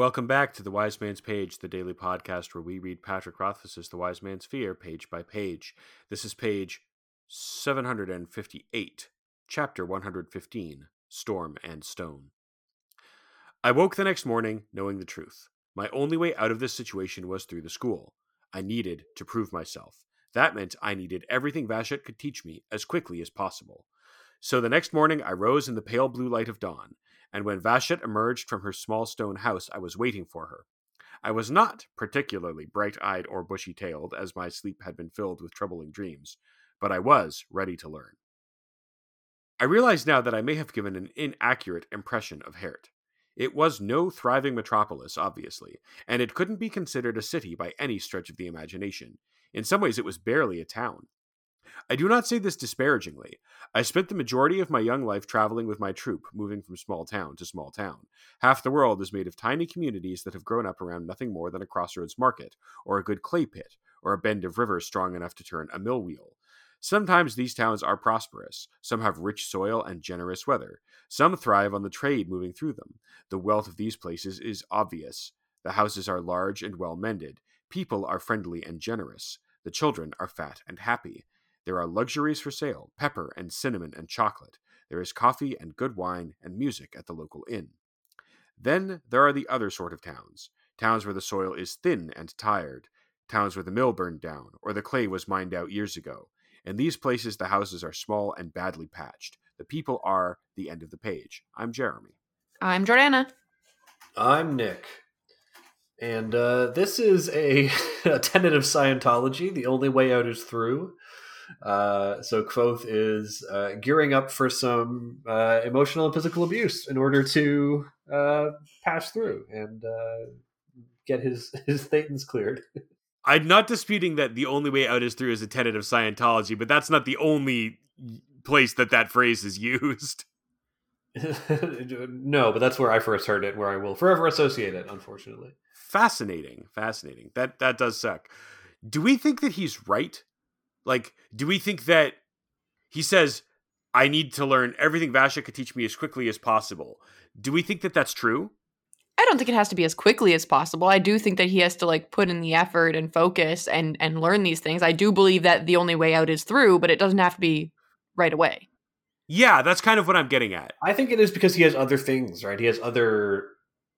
Welcome back to the Wise Man's Page, the daily podcast where we read Patrick Rothfuss's The Wise Man's Fear page by page. This is page 758, chapter 115 Storm and Stone. I woke the next morning knowing the truth. My only way out of this situation was through the school. I needed to prove myself. That meant I needed everything Vashet could teach me as quickly as possible. So the next morning I rose in the pale blue light of dawn and when Vashet emerged from her small stone house, I was waiting for her. I was not particularly bright eyed or bushy tailed, as my sleep had been filled with troubling dreams, but I was ready to learn. I realize now that I may have given an inaccurate impression of Haert. It was no thriving metropolis, obviously, and it couldn't be considered a city by any stretch of the imagination. In some ways, it was barely a town. I do not say this disparagingly. I spent the majority of my young life traveling with my troop, moving from small town to small town. Half the world is made of tiny communities that have grown up around nothing more than a crossroads market, or a good clay pit, or a bend of river strong enough to turn a mill wheel. Sometimes these towns are prosperous. Some have rich soil and generous weather. Some thrive on the trade moving through them. The wealth of these places is obvious. The houses are large and well mended. People are friendly and generous. The children are fat and happy. There are luxuries for sale pepper and cinnamon and chocolate. There is coffee and good wine and music at the local inn. Then there are the other sort of towns towns where the soil is thin and tired, towns where the mill burned down or the clay was mined out years ago. In these places, the houses are small and badly patched. The people are the end of the page. I'm Jeremy. I'm Jordana. I'm Nick. And uh, this is a, a tenet of Scientology. The only way out is through. Uh, so Kvothe is uh, gearing up for some uh, emotional and physical abuse in order to uh, pass through and uh, get his his thetans cleared. I'm not disputing that the only way out is through is a tenet of Scientology, but that's not the only place that that phrase is used. no, but that's where I first heard it, where I will forever associate it. Unfortunately, fascinating, fascinating. That that does suck. Do we think that he's right? Like, do we think that he says, I need to learn everything Vasha could teach me as quickly as possible? Do we think that that's true? I don't think it has to be as quickly as possible. I do think that he has to like put in the effort and focus and and learn these things. I do believe that the only way out is through, but it doesn't have to be right away. Yeah, that's kind of what I'm getting at. I think it is because he has other things, right? He has other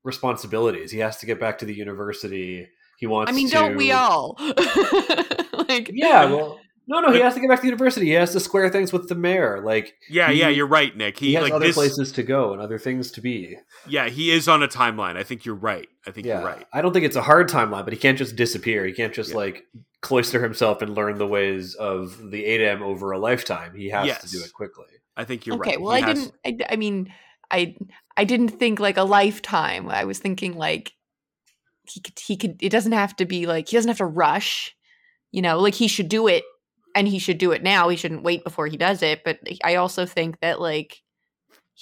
responsibilities. He has to get back to the university. He wants I mean, to... don't we all? like Yeah, well no, no, he has to get back to the university. He has to square things with the mayor. Like, yeah, he, yeah, you're right, Nick. He, he has like, other this, places to go and other things to be. Yeah, he is on a timeline. I think you're right. I think yeah, you're right. I don't think it's a hard timeline, but he can't just disappear. He can't just yeah. like cloister himself and learn the ways of the Adem over a lifetime. He has yes. to do it quickly. I think you're okay, right. Okay. Well, he I has... didn't. I, I mean, I I didn't think like a lifetime. I was thinking like he could he could. It doesn't have to be like he doesn't have to rush. You know, like he should do it and he should do it now. He shouldn't wait before he does it. But I also think that like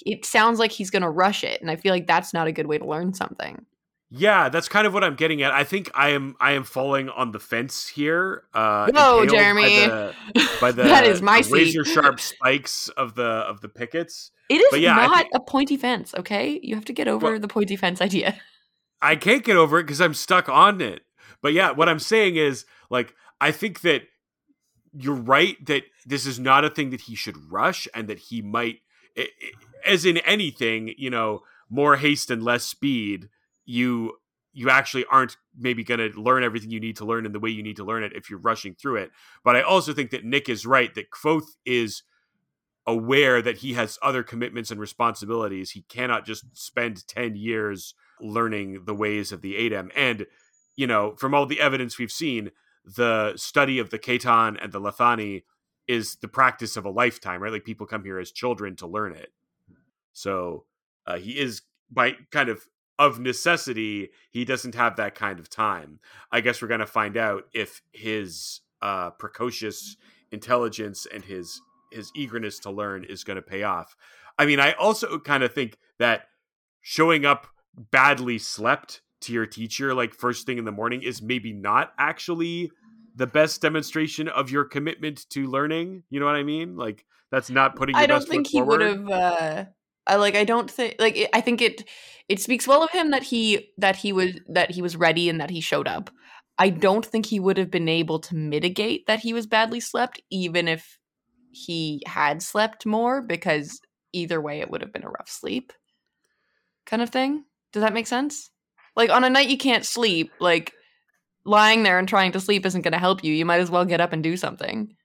it sounds like he's going to rush it, and I feel like that's not a good way to learn something. Yeah, that's kind of what I'm getting at. I think I am I am falling on the fence here. Uh, no, Jeremy, by the, by the that is my razor sharp spikes of the of the pickets. It is yeah, not think, a pointy fence. Okay, you have to get over well, the pointy fence idea. I can't get over it because I'm stuck on it. But yeah, what I'm saying is like I think that you're right that this is not a thing that he should rush and that he might as in anything you know more haste and less speed you you actually aren't maybe going to learn everything you need to learn in the way you need to learn it if you're rushing through it. But i also think that nick is right that kvothe is aware that he has other commitments and responsibilities. He cannot just spend 10 years learning the ways of the adem and you know from all the evidence we've seen the study of the Ketan and the Lethani is the practice of a lifetime, right? Like people come here as children to learn it. So uh, he is by kind of of necessity, he doesn't have that kind of time. I guess we're going to find out if his uh, precocious intelligence and his his eagerness to learn is going to pay off. I mean, I also kind of think that showing up badly slept to your teacher like first thing in the morning is maybe not actually the best demonstration of your commitment to learning. You know what I mean? Like that's not putting. I don't think he would have. Uh, I like I don't think like it, I think it it speaks well of him that he that he was that he was ready and that he showed up. I don't think he would have been able to mitigate that he was badly slept even if he had slept more because either way it would have been a rough sleep kind of thing. Does that make sense? Like on a night you can't sleep, like lying there and trying to sleep isn't going to help you. You might as well get up and do something.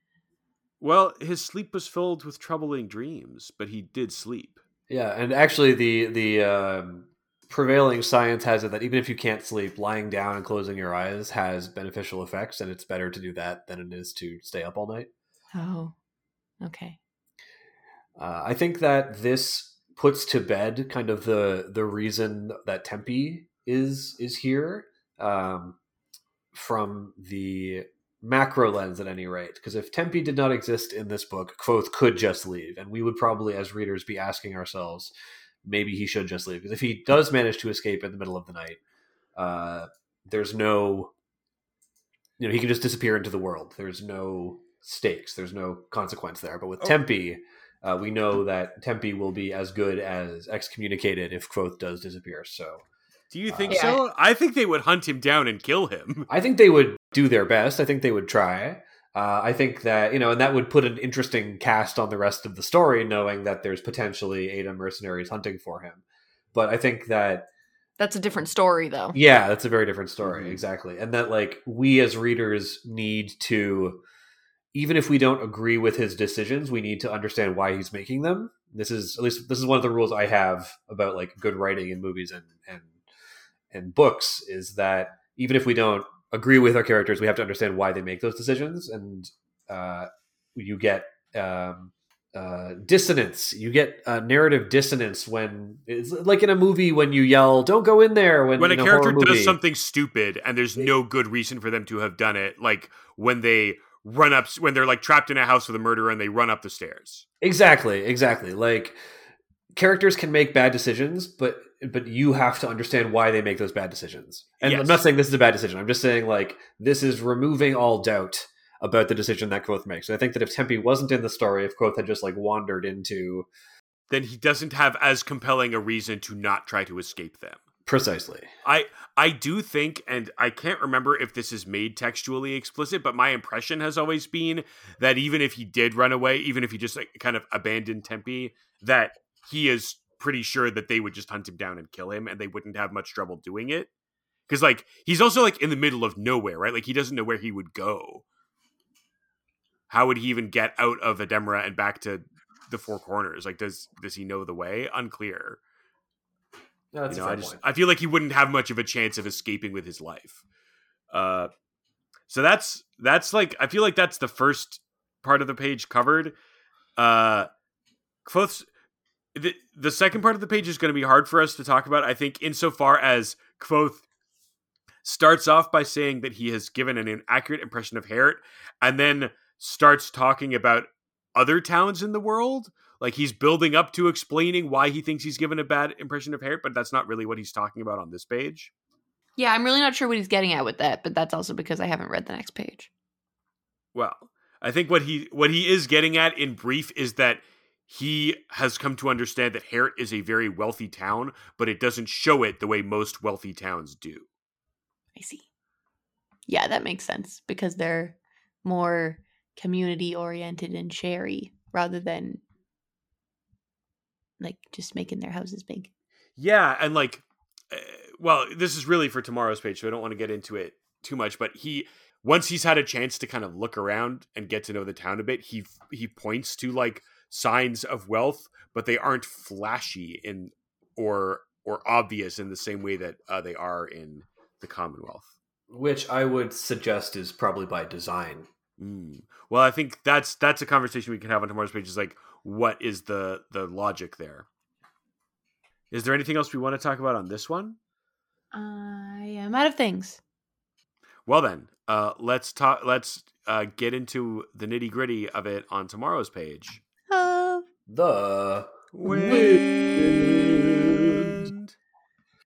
Well, his sleep was filled with troubling dreams, but he did sleep. Yeah, and actually, the the um, prevailing science has it that even if you can't sleep, lying down and closing your eyes has beneficial effects, and it's better to do that than it is to stay up all night. Oh, okay. Uh, I think that this puts to bed kind of the the reason that Tempi is is here um, from the macro lens at any rate. Because if Tempi did not exist in this book, Kvothe could just leave, and we would probably, as readers, be asking ourselves, maybe he should just leave. Because if he does manage to escape in the middle of the night, uh, there's no, you know, he can just disappear into the world. There's no stakes. There's no consequence there. But with Oh. Tempi, uh, we know that Tempi will be as good as excommunicated if Kvothe does disappear. So Do you think Yeah. so? I think they would hunt him down and kill him. I think they would do their best. I think they would try. Uh, I think that you know, and that would put an interesting cast on the rest of the story, knowing that there's potentially Adem mercenaries hunting for him. But I think that That's a different story though. yeah, that's a very different story, Mhm. exactly. And that like we as readers need to, even if we don't agree with his decisions, we need to understand why he's making them. This is at least this is one of the rules I have about like good writing in movies and and and books is that even if we don't agree with our characters, we have to understand why they make those decisions, and uh, you get um, uh, dissonance. You get uh, narrative dissonance when it's like in a movie when you yell, "Don't go in there!" When, When a in character does something stupid and there's no good reason for them to have done it, like when they run up, when they're like trapped in a house with a murderer and they run up the stairs. Exactly, exactly. Like characters can make bad decisions, but but you have to understand why they make those bad decisions. And I'm not saying this is a bad decision. I'm just saying like this is removing all doubt about the decision that Kvothe makes. And I think that if Tempi wasn't in the story, if Kvothe had just like wandered into Then he doesn't have as compelling a reason to not try to escape them. precisely. I I do think, and I can't remember if this is made textually explicit, but my impression has always been that even if he did run away, even if he just like kind of abandoned Tempi, that he is pretty sure that they would just hunt him down and kill him, and they wouldn't have much trouble doing it. Because like he's also like in the middle of nowhere, right? Like he doesn't know where he would go. How would he even get out of Ademre and back to the four corners? Like, does does he know the way? Unclear No, that's you a fair I just point. I feel like he wouldn't have much of a chance of escaping with his life. Uh, so that's that's like I feel like that's the first part of the page covered. Uh, Kvothe's the the second part of the page is going to be hard for us to talk about. I think insofar as Kvothe starts off by saying that he has given an inaccurate impression of Haert, and then starts talking about other towns in the world. Like he's building up to explaining why he thinks he's given a bad impression of Haert, but that's not really what he's talking about on this page. Yeah, I'm really not sure what he's getting at with that, but that's also because I haven't read the next page. Well, I think what he what he is getting at in brief is that he has come to understand that Haert is a very wealthy town, but it doesn't show it the way most wealthy towns do. I see. Yeah, that makes sense because they're more community oriented and sherry rather than like just making their houses big. Yeah, and like, uh, well, this is really for tomorrow's page, so I don't want to get into it too much. But he, once he's had a chance to kind of look around and get to know the town a bit, he he points to like signs of wealth, but they aren't flashy in or or obvious in the same way that uh, they are in the Commonwealth. Which I would suggest is probably by design. Mm. Well, I think that's that's a conversation we can have on tomorrow's page. Is like, what is the the logic there? Is there anything else we want to talk about on this one? I am out of things. Well then, uh, let's talk. Let's uh, get into the nitty gritty of it on tomorrow's page. The Wind.